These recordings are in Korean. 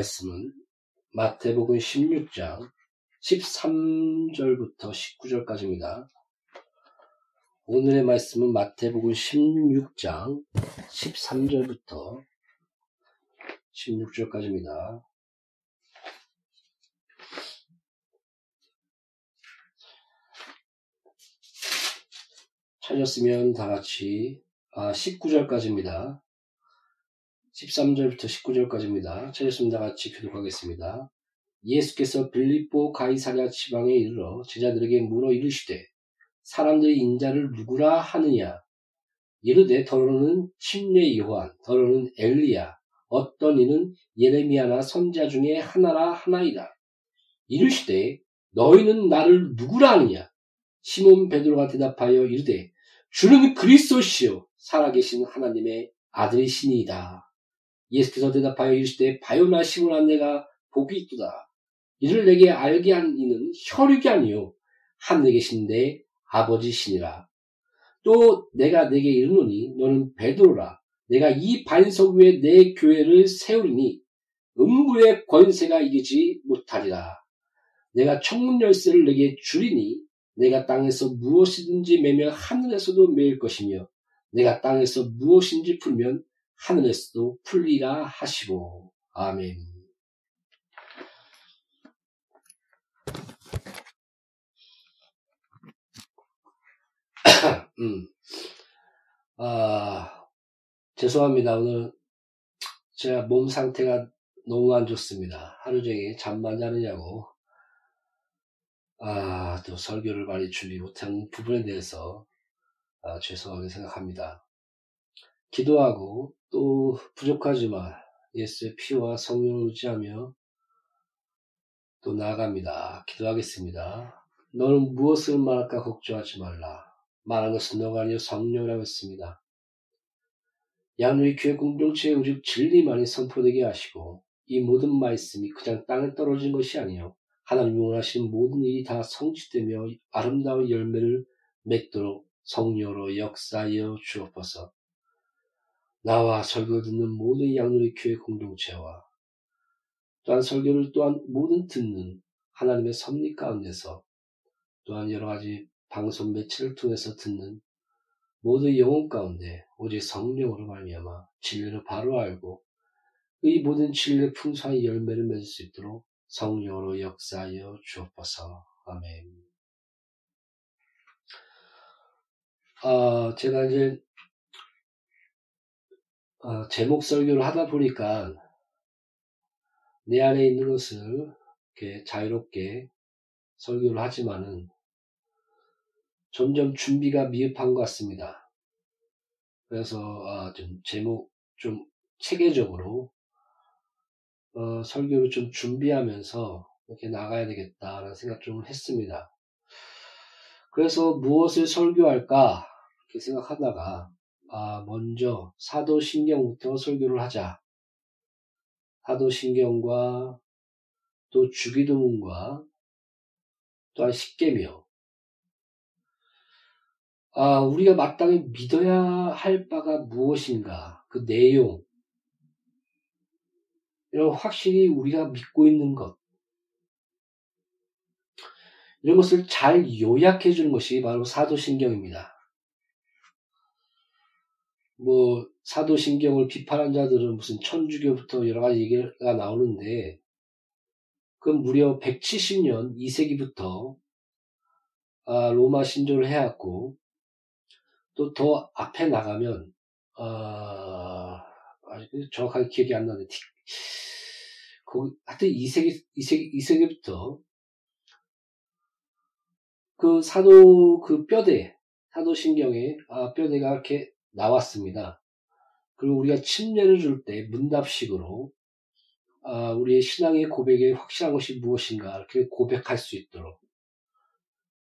말씀은 마태복음 16장 13절부터 19절까지입니다. 오늘의 말씀은 마태복음 16장 13절부터 16절까지입니다. 찾았으면 다 같이 아, 19절까지입니다. 13절부터 19절까지입니다. 찾았습니다. 같이 교독하겠습니다. 예수께서 빌립보 가이사랴 지방에 이르러 제자들에게 물어 이르시되 사람들이 인자를 누구라 하느냐 이르되 더러는 침례 요한 더러는 엘리야 어떤 이는 예레미야나 선자 중에 하나라 하나이다. 이르시되 너희는 나를 누구라 하느냐 시몬 베드로가 대답하여 이르되 주는 그리스도시요 살아계신 하나님의 아들이시니이다. 예수께서 대답하여 이르시되 바요나 시몬아 내가 복이 있도다. 이를 내게 알게 한 이는 혈육이 아니요 하늘에 계신데 아버지시니라. 또 내가 내게 이르노니 너는 베드로라. 내가 이 반석 위에 내 교회를 세우리니 음부의 권세가 이기지 못하리라. 내가 청문 열쇠를 내게 주리니 내가 땅에서 무엇이든지 매면 하늘에서도 매일 것이며 내가 땅에서 무엇인지 풀면 하늘에서도 풀리라 하시고 아멘. 음. 아, 죄송합니다. 오늘 제가 몸 상태가 너무 안 좋습니다. 하루 종일 잠만 자느냐고. 아, 또 설교를 많이 준비 못한 부분에 대해서 아, 죄송하게 생각합니다. 기도하고 또 부족하지만 예수의 피와 성령을 의지하며 또 나아갑니다. 기도하겠습니다. 너는 무엇을 말할까 걱정하지 말라. 말한 것은 너가 아니여 성령이라고 했습니다. 양누리 교회 공동체에 오직 진리만이 선포되게 하시고 이 모든 말씀이 그냥 땅에 떨어진 것이 아니요 하나님이 원하시는 모든 일이 다 성취되며 아름다운 열매를 맺도록 성령으로 역사하여 주옵소서. 나와 설교 듣는 모든 양누리 교회 공동체와 또한 설교를 또한 모든 듣는 하나님의 섭리 가운데서 또한 여러 가지 방송 매체를 통해서 듣는 모든 영혼 가운데 오직 성령으로 말미암아 진리를 바로 알고 이 모든 진리의 풍성한 열매를 맺을 수 있도록 성령으로 역사하여 주옵소서. 아멘. 아, 제가 이제 어, 제목 설교를 하다 보니까 내 안에 있는 것을 이렇게 자유롭게 설교를 하지만은 점점 준비가 미흡한 것 같습니다. 그래서 아, 좀 제목 좀 체계적으로 어, 설교를 좀 준비하면서 이렇게 나가야 되겠다라는 생각 좀 했습니다. 그래서 무엇을 설교할까 이렇게 생각하다가 아, 먼저 사도신경부터 설교를 하자. 사도신경과 또 주기도문과 또한 십계명 아, 우리가 마땅히 믿어야 할 바가 무엇인가 그 내용 이런 확실히 우리가 믿고 있는 것 이런 것을 잘 요약해 주는 것이 바로 사도신경입니다. 뭐 사도신경을 비판한 자들은 무슨 천주교부터 여러 가지 얘기가 나오는데 그 무려 170년 2세기부터 아, 로마 신조를 해왔고 또 더 앞에 나가면 아, 정확하게 기억이 안 나는데 거기 하여튼 2세기 2세기 2세기부터 그 사도 그 뼈대 사도신경에 아, 뼈대가 이렇게 나왔습니다. 그리고 우리가 침례를 줄 때 문답식으로 아, 우리의 신앙의 고백에 확실한 것이 무엇인가 이렇게 고백할 수 있도록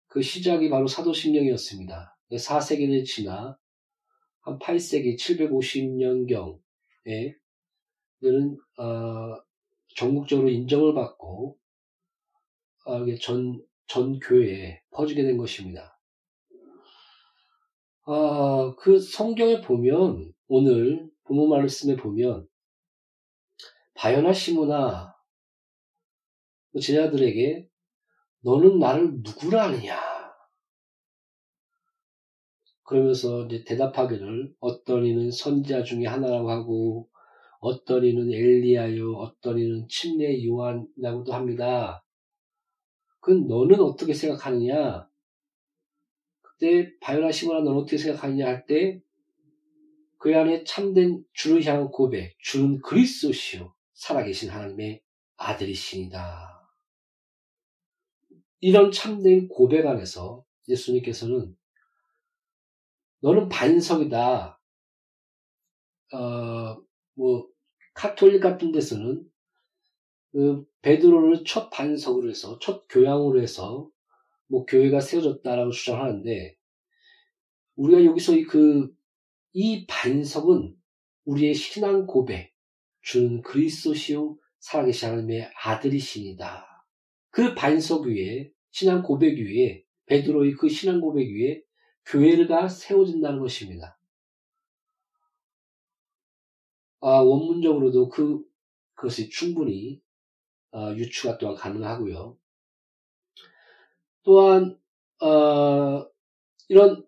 그 시작이 바로 사도신경이었습니다. 4세기를 지나 한 8세기 750년경에 이는 어, 전국적으로 인정을 받고 어, 전, 전 교회에 퍼지게 된 것입니다. 아, 그 성경에 보면, 오늘 부모 말씀에 보면, 바요나 시모나 그 제자들에게 너는 나를 누구라 하느냐? 그러면서 이제 대답하기를 어떤 이는 선지자 중에 하나라고 하고 어떤 이는 엘리야요, 어떤 이는 침례 요한이라고도 합니다. 그 너는 어떻게 생각하느냐? 그때 바요나 시모나 너는 어떻게 생각하느냐 할 때 그 안에 참된 주를 향한 고백, 주는 그리스도시요 살아계신 하나님의 아들이시니다. 이런 참된 고백 안에서 예수님께서는 너는 반석이다. 어, 뭐 카톨릭 같은 데서는 그 베드로를 첫 반석으로 해서 첫 교양으로 해서 뭐 교회가 세워졌다라고 주장하는데 우리가 여기서 그 이 반석은 우리의 신앙 고백, 주는 그리스도시요 살아계신 하나님의 아들이십니다. 그 반석 위에 신앙 고백 위에 베드로의 그 신앙 고백 위에 교회가 세워진다는 것입니다. 아, 원문적으로도 그 그것이 충분히 어, 유추가 또한 가능하고요. 또한 어, 이런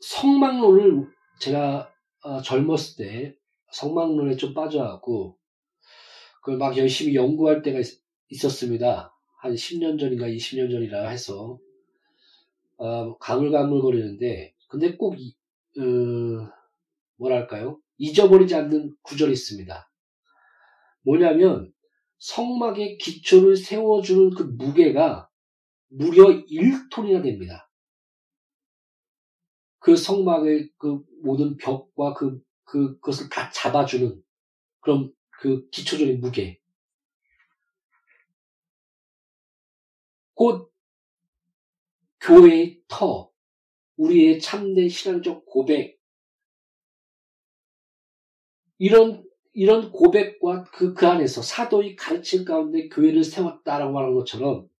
성막론을 제가 어, 젊었을 때 성막론에 좀 빠져갖고 그걸 막 열심히 연구할 때가 있, 었습니다한 10년 전인가 20년 전이라 해서 어, 가물가물거리는데 근데 꼭 이, 어, 뭐랄까요? 잊어버리지 않는 구절이 있습니다. 뭐냐면 성막의 기초를 세워주는 그 무게가 무려 1톤이나 됩니다. 그 성막의 그 모든 벽과 그, 그, 그것을 다 잡아주는 그런 그 기초적인 무게. 곧 교회의 터, 우리의 참된 신앙적 고백, 이런, 이런 고백과 그, 그 안에서 사도의 가르침 가운데 교회를 세웠다라고 하는 것처럼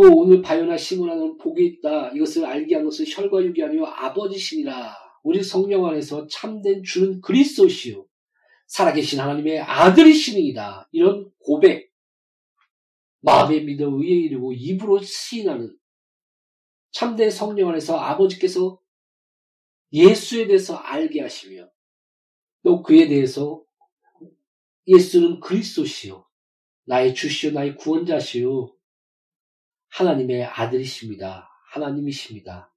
또 오늘 바요나 시문하는 복이 있다. 이것을 알게 한 것은 혈과 아니요 아버지시니라. 우리 성령 안에서 참된 주는 그리스도시요. 살아계신 하나님의 아들이시니이다. 이런 고백. 마음에 믿어 의에 이르고 입으로 시인하는 참된 성령 안에서 아버지께서 예수에 대해서 알게 하시며 또 그에 대해서 예수는 그리스도시요. 나의 주시요, 나의 구원자시요. 하나님의 아들이십니다. 하나님이십니다.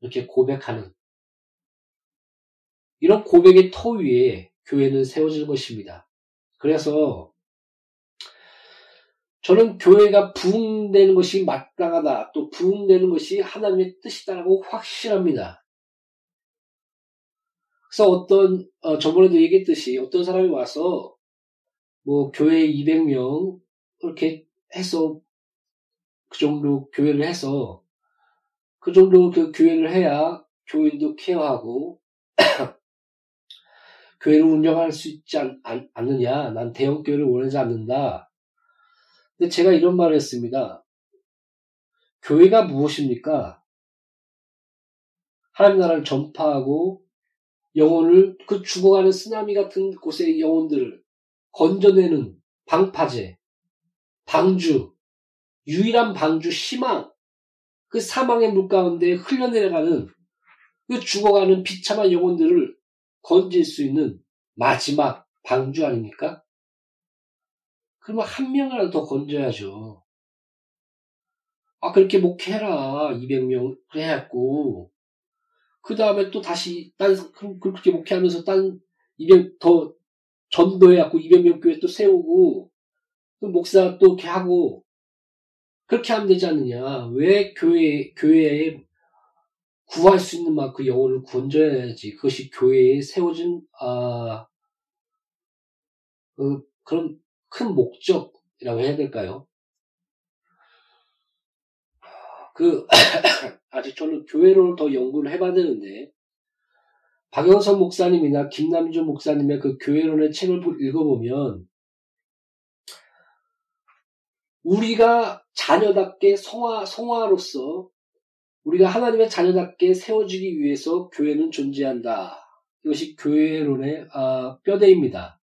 이렇게 고백하는 이런 고백의 터 위에 교회는 세워질 것입니다. 그래서 저는 교회가 부흥되는 것이 마땅하다. 또 부흥되는 것이 하나님의 뜻이다라고 확실합니다. 그래서 어떤 어, 저번에도 얘기했듯이 어떤 사람이 와서 뭐 교회 200명 이렇게 해서 그 정도 교회를 해서 그 정도 그 교회를 해야 교인도 케어하고 교회를 운영할 수 있지 않, 않, 않느냐. 난 대형 교회를 원하지 않는다. 근데 제가 이런 말을 했습니다. 교회가 무엇입니까? 하나님 나라를 전파하고 영혼을 그 죽어가는 쓰나미 같은 곳의 영혼들을 건져내는 방파제, 방주, 유일한 방주 희망, 그 사망의 물 가운데 흘러내려가는 그 죽어가는 비참한 영혼들을 건질 수 있는 마지막 방주 아닙니까? 그러면 한 명이라도 더 건져야죠. 아, 그렇게 목해라. 200명 해갖고. 그 다음에 또 다시, 딴, 그렇게 목회하면서 딴 200, 더 전도해갖고 200명 교회 또 세우고, 또 목사 또 이렇게 하고, 그렇게 하면 되지 않느냐. 왜 교회, 교회에 구할 수 있는 만큼 영혼을 건져야지. 그것이 교회에 세워진, 아, 그, 그런 큰 목적이라고 해야 될까요? 그, 아직 저는 교회론을 더 연구를 해봐야 되는데, 박영선 목사님이나 김남준 목사님의 그 교회론의 책을 읽어보면, 우리가 자녀답게 성화, 성화로서 우리가 하나님의 자녀답게 세워지기 위해서 교회는 존재한다. 이것이 교회론의 아, 뼈대입니다.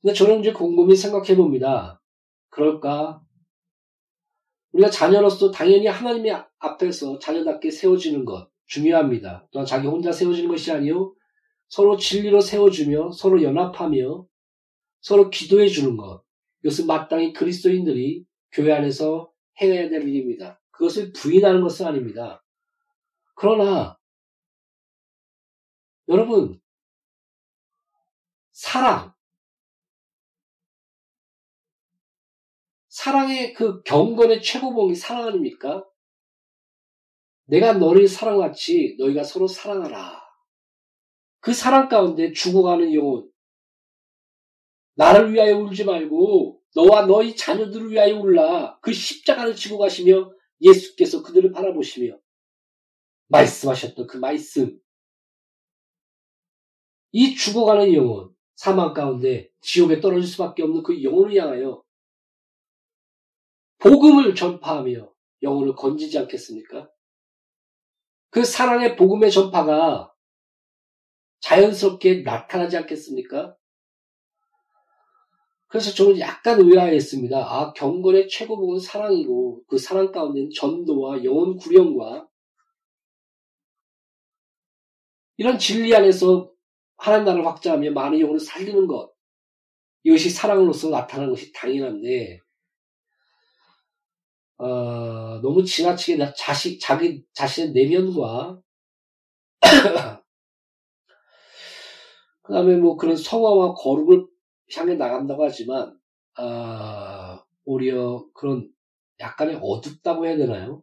근데 저는 이제 곰곰이 생각해 봅니다. 그럴까? 우리가 자녀로서 당연히 하나님의 앞에서 자녀답게 세워지는 것 중요합니다. 또한 자기 혼자 세워지는 것이 아니요 서로 진리로 세워주며 서로 연합하며 서로 기도해 주는 것 이것은 마땅히 그리스도인들이 교회 안에서 해야 될 일입니다. 그것을 부인하는 것은 아닙니다. 그러나 여러분 사랑 사랑의 그 경건의 최고봉이 사랑 아닙니까? 내가 너를 사랑하지 너희가 서로 사랑하라. 그 사랑 가운데 죽어가는 영혼 나를 위하여 울지 말고 너와 너희 자녀들을 위하여 울라. 그 십자가를 지고 가시며 예수께서 그들을 바라보시며 말씀하셨던 그 말씀. 이 죽어가는 영혼, 사망 가운데 지옥에 떨어질 수밖에 없는 그 영혼을 향하여 복음을 전파하며 영혼을 건지지 않겠습니까? 그 사랑의 복음의 전파가 자연스럽게 나타나지 않겠습니까? 그래서 저는 약간 의아했습니다. 아, 경건의 최고봉은 사랑이고 그 사랑 가운데는 전도와 영혼 구령과 이런 진리 안에서 하나님 나라를 확장하며 많은 영혼을 살리는 것 이것이 사랑으로서 나타나는 것이 당연한데 어, 너무 지나치게 자식, 자기, 자신의 내면과, 그 다음에 뭐 그런 성화와 거룩을 향해 나간다고 하지만, 아, 오히려 그런 약간의 어둡다고 해야 되나요?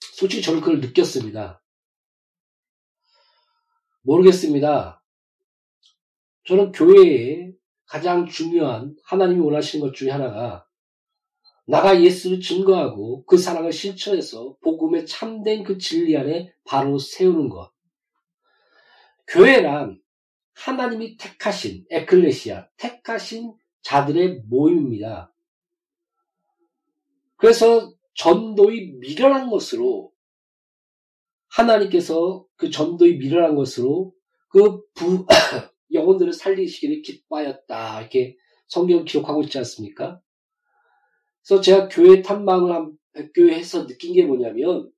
솔직히 저는 그걸 느꼈습니다. 모르겠습니다. 저는 교회에 가장 중요한 하나님이 원하시는 것 중에 하나가 나가 예수를 증거하고 그 사랑을 실천해서 복음의 참된 그 진리 안에 바로 세우는 것. 교회란 하나님이 택하신 에클레시아, 택하신 자들의 모임입니다. 그래서 전도의 미련한 것으로 하나님께서 그 전도의 미련한 것으로 그 부, 영혼들을 살리시기를 기뻐하였다. 이렇게 성경 기록하고 있지 않습니까? 그래서 제가 교회 탐방을 한 100교회 해서 느낀 게 뭐냐면,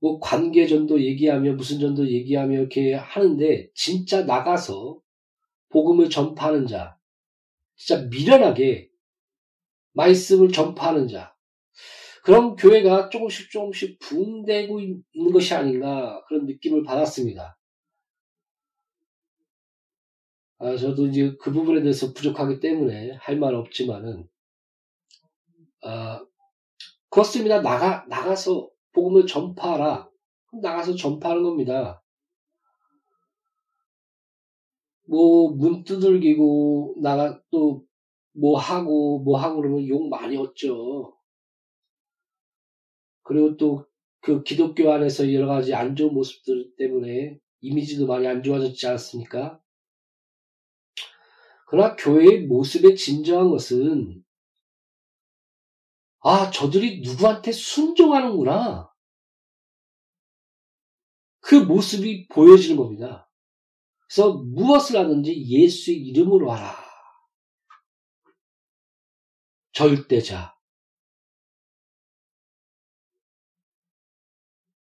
뭐 관계전도 얘기하며 무슨 전도 얘기하며 이렇게 하는데, 진짜 나가서 복음을 전파하는 자, 진짜 미련하게 말씀을 전파하는 자, 그런 교회가 조금씩 조금씩 붕대고 있는 것이 아닌가 그런 느낌을 받았습니다. 아, 저도 이제 그 부분에 대해서 부족하기 때문에 할 말 없지만은, 아, 그렇습니다. 나가, 나가서 복음을 전파하라. 나가서 전파하는 겁니다. 뭐, 문 두들기고, 나가, 또, 뭐 하고, 뭐 하고 그러면 욕 많이 얻죠. 그리고 또, 그 기독교 안에서 여러 가지 안 좋은 모습들 때문에 이미지도 많이 안 좋아졌지 않습니까? 그러나 교회의 모습의 진정한 것은 아, 저들이 누구한테 순종하는구나. 그 모습이 보여지는 겁니다. 그래서 무엇을 하든지 예수의 이름으로 하라. 절대자.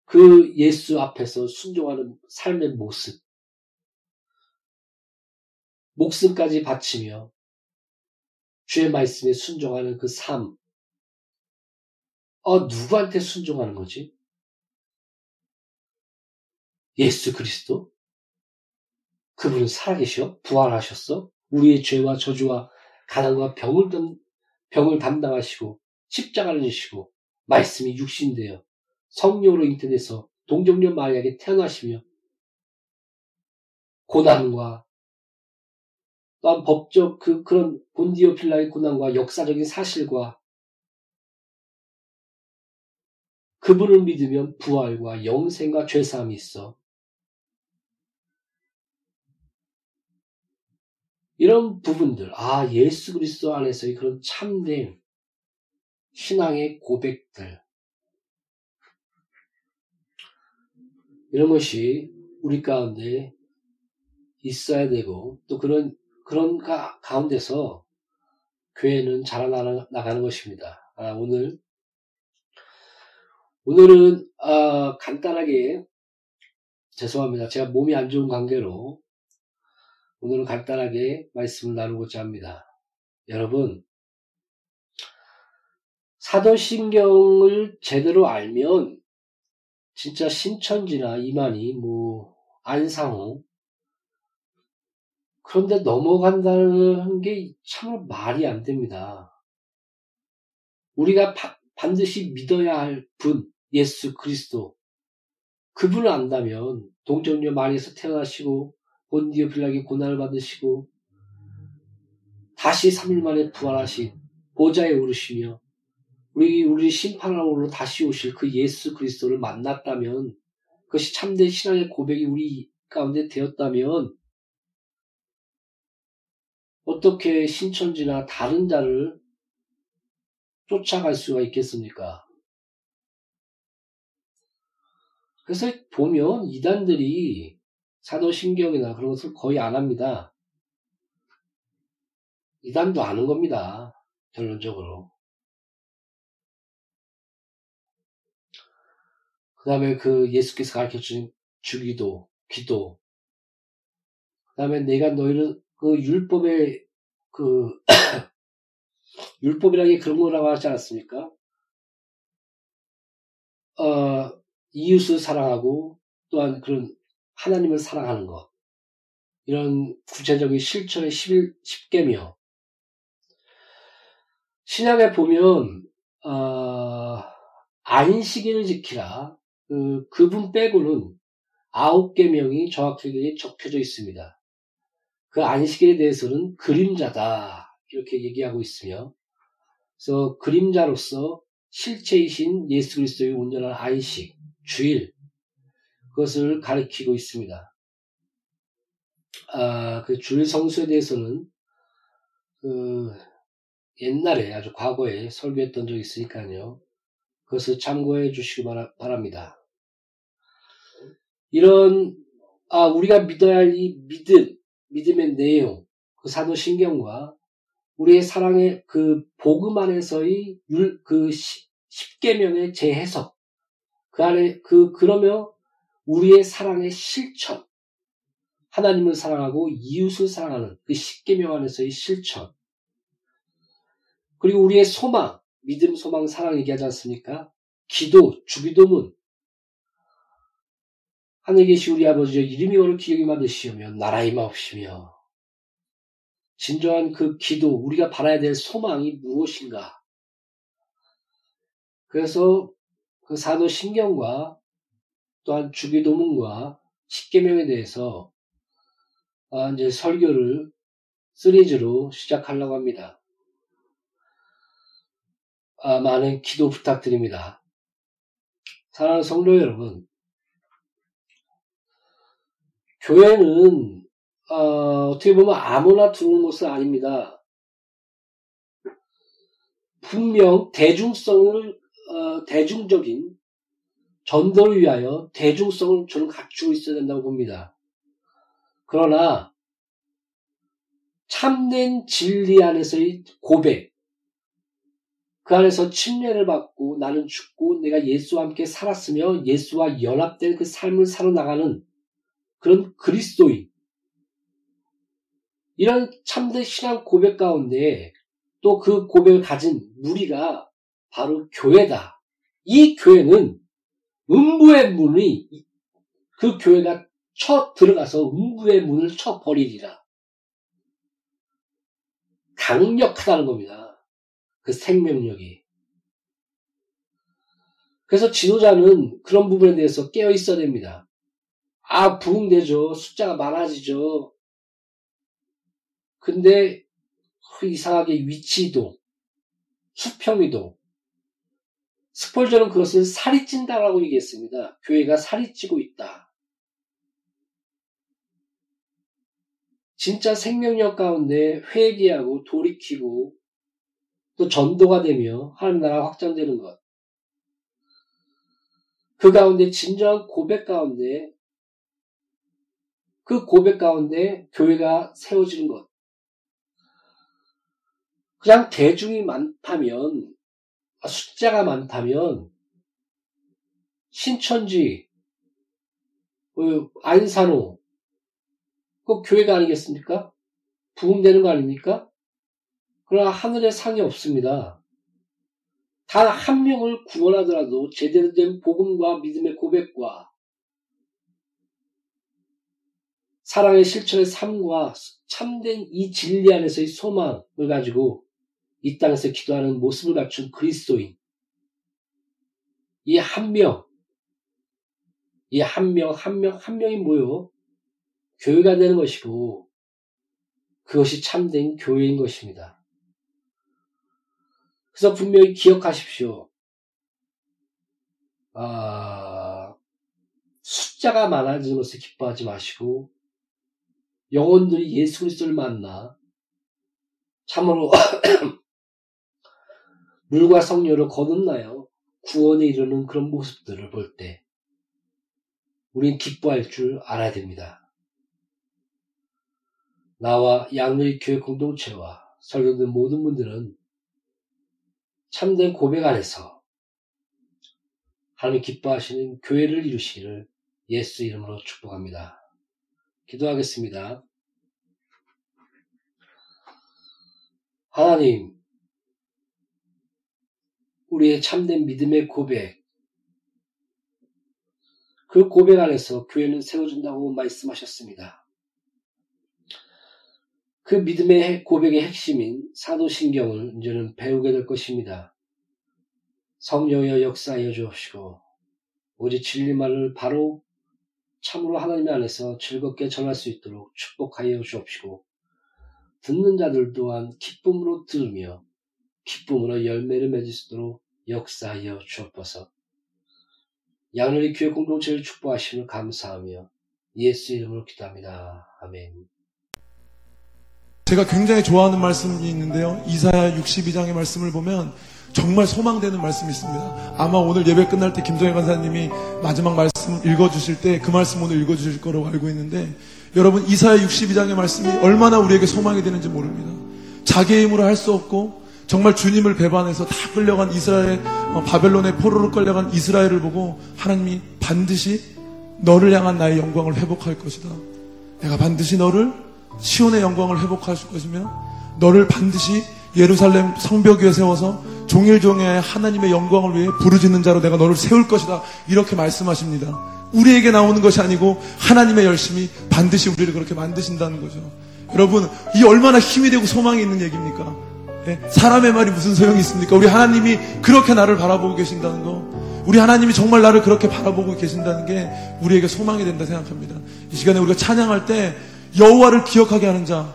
그 예수 앞에서 순종하는 삶의 모습. 목숨까지 바치며 주의 말씀에 순종하는 그 삶. 어, 누구한테 순종하는 거지? 예수 그리스도? 그분은 살아계셔? 부활하셨어? 우리의 죄와 저주와 가난과 병을, 병을 담당하시고 십자가를 지시고 말씀이 육신되어 성령으로 잉태돼서 동정녀 마리아에게 태어나시며 고난과 또한 법적 그 그런 본디오 필라의 고난과 역사적인 사실과 그분을 믿으면 부활과 영생과 죄사함이 있어. 이런 부분들, 아, 예수 그리스도 안에서의 그런 참된 신앙의 고백들, 이런 것이 우리 가운데 있어야 되고, 또 그런 그런 가, 가운데서 교회는 자라나가는 것입니다. 아, 오늘 오늘은 아, 간단하게 죄송합니다. 제가 몸이 안 좋은 관계로 오늘은 간단하게 말씀을 나누고자 합니다. 여러분 사도신경을 제대로 알면 진짜 신천지나 이만희, 뭐 안상호 그런데 넘어간다는 게 참 말이 안 됩니다. 우리가 바, 반드시 믿어야 할 분, 예수 그리스도. 그분을 안다면 동정녀 마리에서 태어나시고 본디오 빌라기 고난을 받으시고 다시 3일 만에 부활하신 보좌에 오르시며 우리 우리 심판하러 다시 오실 그 예수 그리스도를 만났다면 그것이 참된 신앙의 고백이 우리 가운데 되었다면 어떻게 신천지나 다른 자를 쫓아갈 수가 있겠습니까? 그래서 보면 이단들이 사도신경이나 그런 것을 거의 안 합니다. 이단도 아는 겁니다. 결론적으로. 그 다음에 그 예수께서 가르쳐 준 주기도, 기도. 그 다음에 내가 너희를 그 율법의 그 율법이라는 게 그런 거라고 하지 않았습니까? 어, 이웃을 사랑하고 또한 그런 하나님을 사랑하는 것. 이런 구체적인 실천의 11, 10개며 신약에 보면 어, 안식일을 지키라 그, 그분 빼고는 아홉 개명이 정확하게 적혀져 있습니다. 그 안식일에 대해서는 그림자다 이렇게 얘기하고 있으며 그래서 그림자로서 실체이신 예수 그리스도의 온전한 안식, 주일 그것을 가리키고 있습니다. 아, 그 주일 성수에 대해서는 그 옛날에 아주 과거에 설교했던 적이 있으니까요. 그것을 참고해 주시기 바랍니다. 이런 아 우리가 믿어야 할 이 믿음, 믿음의 내용, 그 사도신경과 우리의 사랑의 그 복음 안에서의 율, 그 십계명의 재해석, 그 안에 그 그러면 우리의 사랑의 실천, 하나님을 사랑하고 이웃을 사랑하는 그 십계명 안에서의 실천, 그리고 우리의 소망, 믿음, 소망, 사랑 얘기하지 않습니까? 기도, 주기도문. 하늘에 계신 우리 아버지여 이름이 오늘 기억이 만드시오며 나라의 마옵시며 진정한 그 기도, 우리가 바라야 될 소망이 무엇인가? 그래서 그 사도 신경과 또한 주기도문과 십계명에 대해서 아, 이제 설교를 시리즈로 시작하려고 합니다. 아, 많은 기도 부탁드립니다. 사랑하는 성도 여러분, 교회는 어, 떻게 보면 아무나 들어오는 곳은 아닙니다. 분명 대중성을 어, 대중적인 전도를 위하여 대중성을 저는 갖추고 있어야 된다고 봅니다. 그러나 참된 진리 안에서의 고백, 그 안에서 침례를 받고 나는 죽고 내가 예수와 함께 살았으며 예수와 연합된 그 삶을 살아나가는 그런 그리스도인. 이런 참된 신앙 고백 가운데 또 그 고백을 가진 무리가 바로 교회다. 이 교회는 음부의 문이 그 교회가 쳐 들어가서 음부의 문을 쳐 버리리라. 강력하다는 겁니다. 그 생명력이. 그래서 지도자는 그런 부분에 대해서 깨어 있어야 됩니다. 아, 부흥되죠. 숫자가 많아지죠. 근데 그 이상하게 위치도, 수평이도, 스폴저는 그것을 살이 찐다라고 얘기했습니다. 교회가 살이 찌고 있다. 진짜 생명력 가운데 회개하고 돌이키고 또 전도가 되며 하나님 나라가 확장되는 것. 그 가운데 진정한 고백 가운데 그 고백 가운데 교회가 세워지는 것. 그냥 대중이 많다면 아, 숫자가 많다면 신천지 그 안산호 그 교회가 아니겠습니까? 부흥되는 거 아닙니까? 그러나 하늘에 상이 없습니다. 단 한 명을 구원하더라도 제대로 된 복음과 믿음의 고백과 사랑의 실천의 삶과 참된 이 진리 안에서의 소망을 가지고 이 땅에서 기도하는 모습을 갖춘 그리스도인. 이 한 명, 이 한 명, 한 명, 한 명이 뭐요? 교회가 되는 것이고, 그것이 참된 교회인 것입니다. 그래서 분명히 기억하십시오. 아, 숫자가 많아지는 것을 기뻐하지 마시고 영혼들이 예수 그리스도를 만나 참으로 물과 성녀로 거듭나요. 구원에 이르는 그런 모습들을 볼 때 우린 기뻐할 줄 알아야 됩니다. 나와 양의 교회 공동체와 설교된 모든 분들은 참된 고백 안에서 하나님 기뻐하시는 교회를 이루시기를 예수 이름으로 축복합니다. 기도하겠습니다. 하나님, 우리의 참된 믿음의 고백, 그 고백 안에서 교회는 세워진다고 말씀하셨습니다. 그 믿음의 고백의 핵심인 사도신경을 이제는 배우게 될 것입니다. 성령여 역사하여 주옵시고 오직 진리만을 바로 참으로 하나님 안에서 즐겁게 전할 수 있도록 축복하여 주옵시고 듣는 자들 또한 기쁨으로 들으며 기쁨으로 열매를 맺을 수 있도록 역사하여 주옵소서. 양늘의 교회 공동체를 축복하심을 감사하며 예수 이름으로 기도합니다. 아멘. 제가 굉장히 좋아하는 말씀이 있는데요. 이사야 62장의 말씀을 보면 정말 소망되는 말씀이 있습니다. 아마 오늘 예배 끝날 때 김정혜 간사님이 마지막 말씀 읽어주실 때 그 말씀 오늘 읽어주실 거라고 알고 있는데 여러분 이사야 62장의 말씀이 얼마나 우리에게 소망이 되는지 모릅니다. 자기의 힘으로 할 수 없고 정말 주님을 배반해서 다 끌려간 이스라엘, 어, 바벨론의 포로로 끌려간 이스라엘을 보고 하나님이 반드시 너를 향한 나의 영광을 회복할 것이다. 내가 반드시 너를 시온의 영광을 회복할 것이며 너를 반드시 예루살렘 성벽 위에 세워서 종일종일 하나님의 영광을 위해 부르짖는 자로 내가 너를 세울 것이다. 이렇게 말씀하십니다. 우리에게 나오는 것이 아니고 하나님의 열심이 반드시 우리를 그렇게 만드신다는 거죠. 여러분, 이 얼마나 힘이 되고 소망이 있는 얘기입니까? 예? 사람의 말이 무슨 소용이 있습니까? 우리 하나님이 그렇게 나를 바라보고 계신다는 거. 우리 하나님이 정말 나를 그렇게 바라보고 계신다는 게 우리에게 소망이 된다 생각합니다. 이 시간에 우리가 찬양할 때 여호와를 기억하게 하는 자,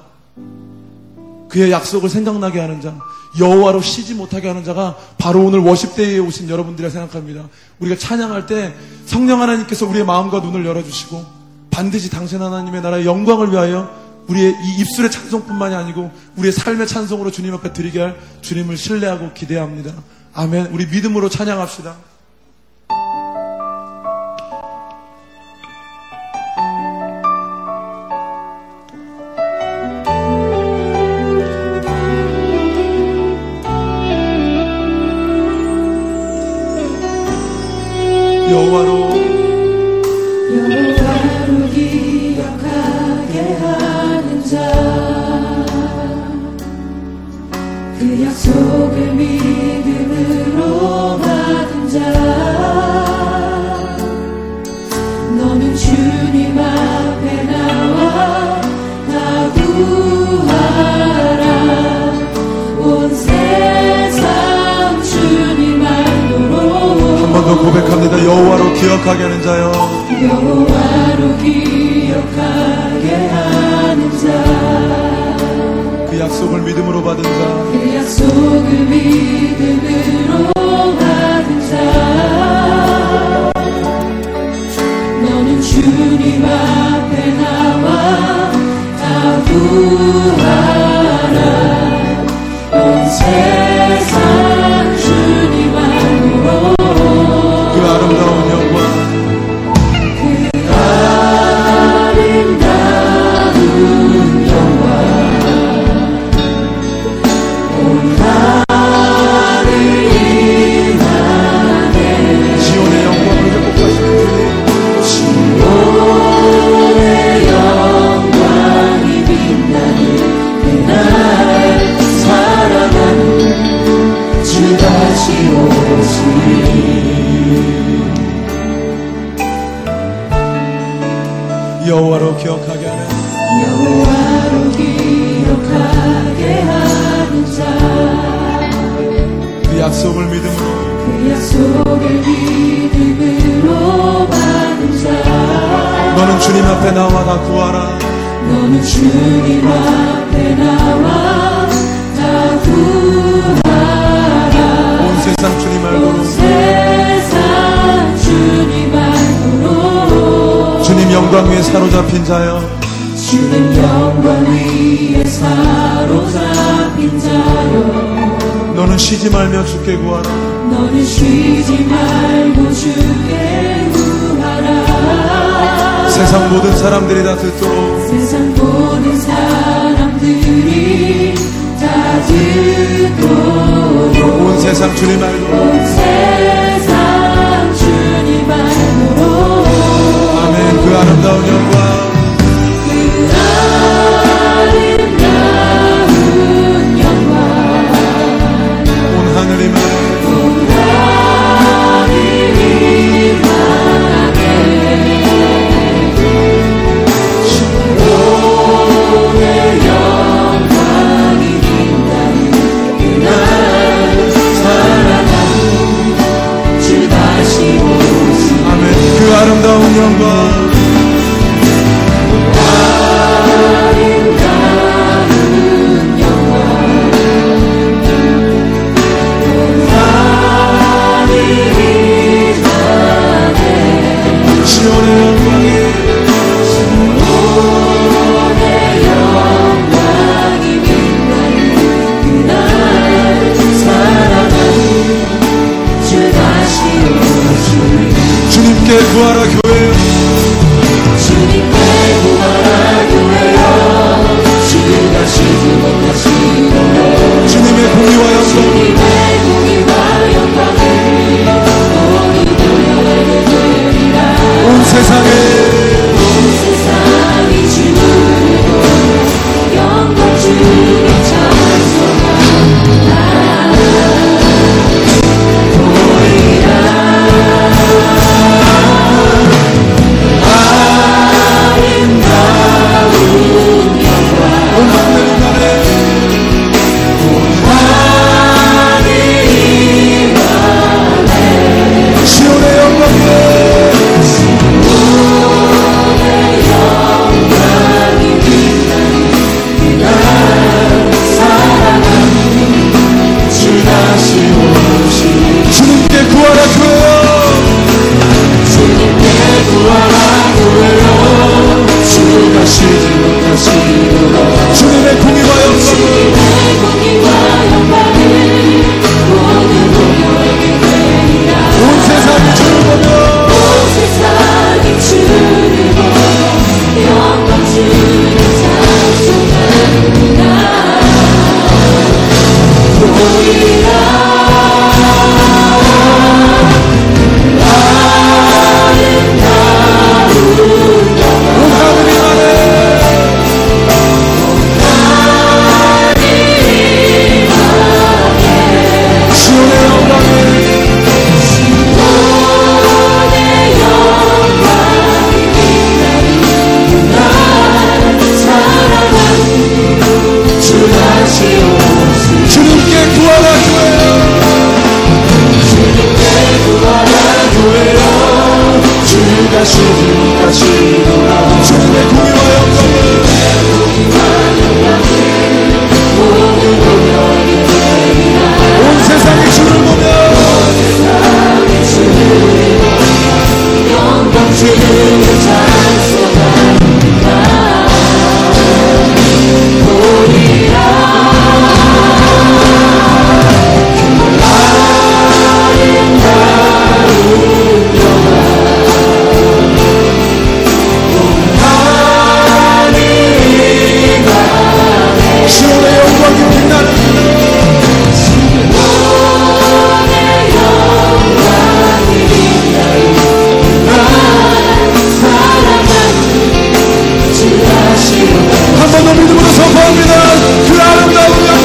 그의 약속을 생각나게 하는 자, 여호와로 쉬지 못하게 하는 자가 바로 오늘 워십대에 오신 여러분들이라 생각합니다. 우리가 찬양할 때 성령 하나님께서 우리의 마음과 눈을 열어주시고 반드시 당신 하나님의 나라의 영광을 위하여 우리의 이 입술의 찬송뿐만이 아니고 우리의 삶의 찬송으로 주님 앞에 드리게 할 주님을 신뢰하고 기대합니다. 아멘. 우리 믿음으로 찬양합시다. 너는 주님 앞에 나와 다 구하라. 온 세상 주님 알고. 주님 영광 위에 사로잡힌 자여. 주님 영광 위에 사로잡힌 자여. 너는 쉬지 말며 주께 구하라. 너는 쉬지 말고 주께 구하라. 세상 모든 사람들이 다 듣도록 세상 주님 알고. 온 세상 주님 알도록 아멘. 그 아름다운 영 한 번 더 믿음으로 선포합니다. 그 아름다운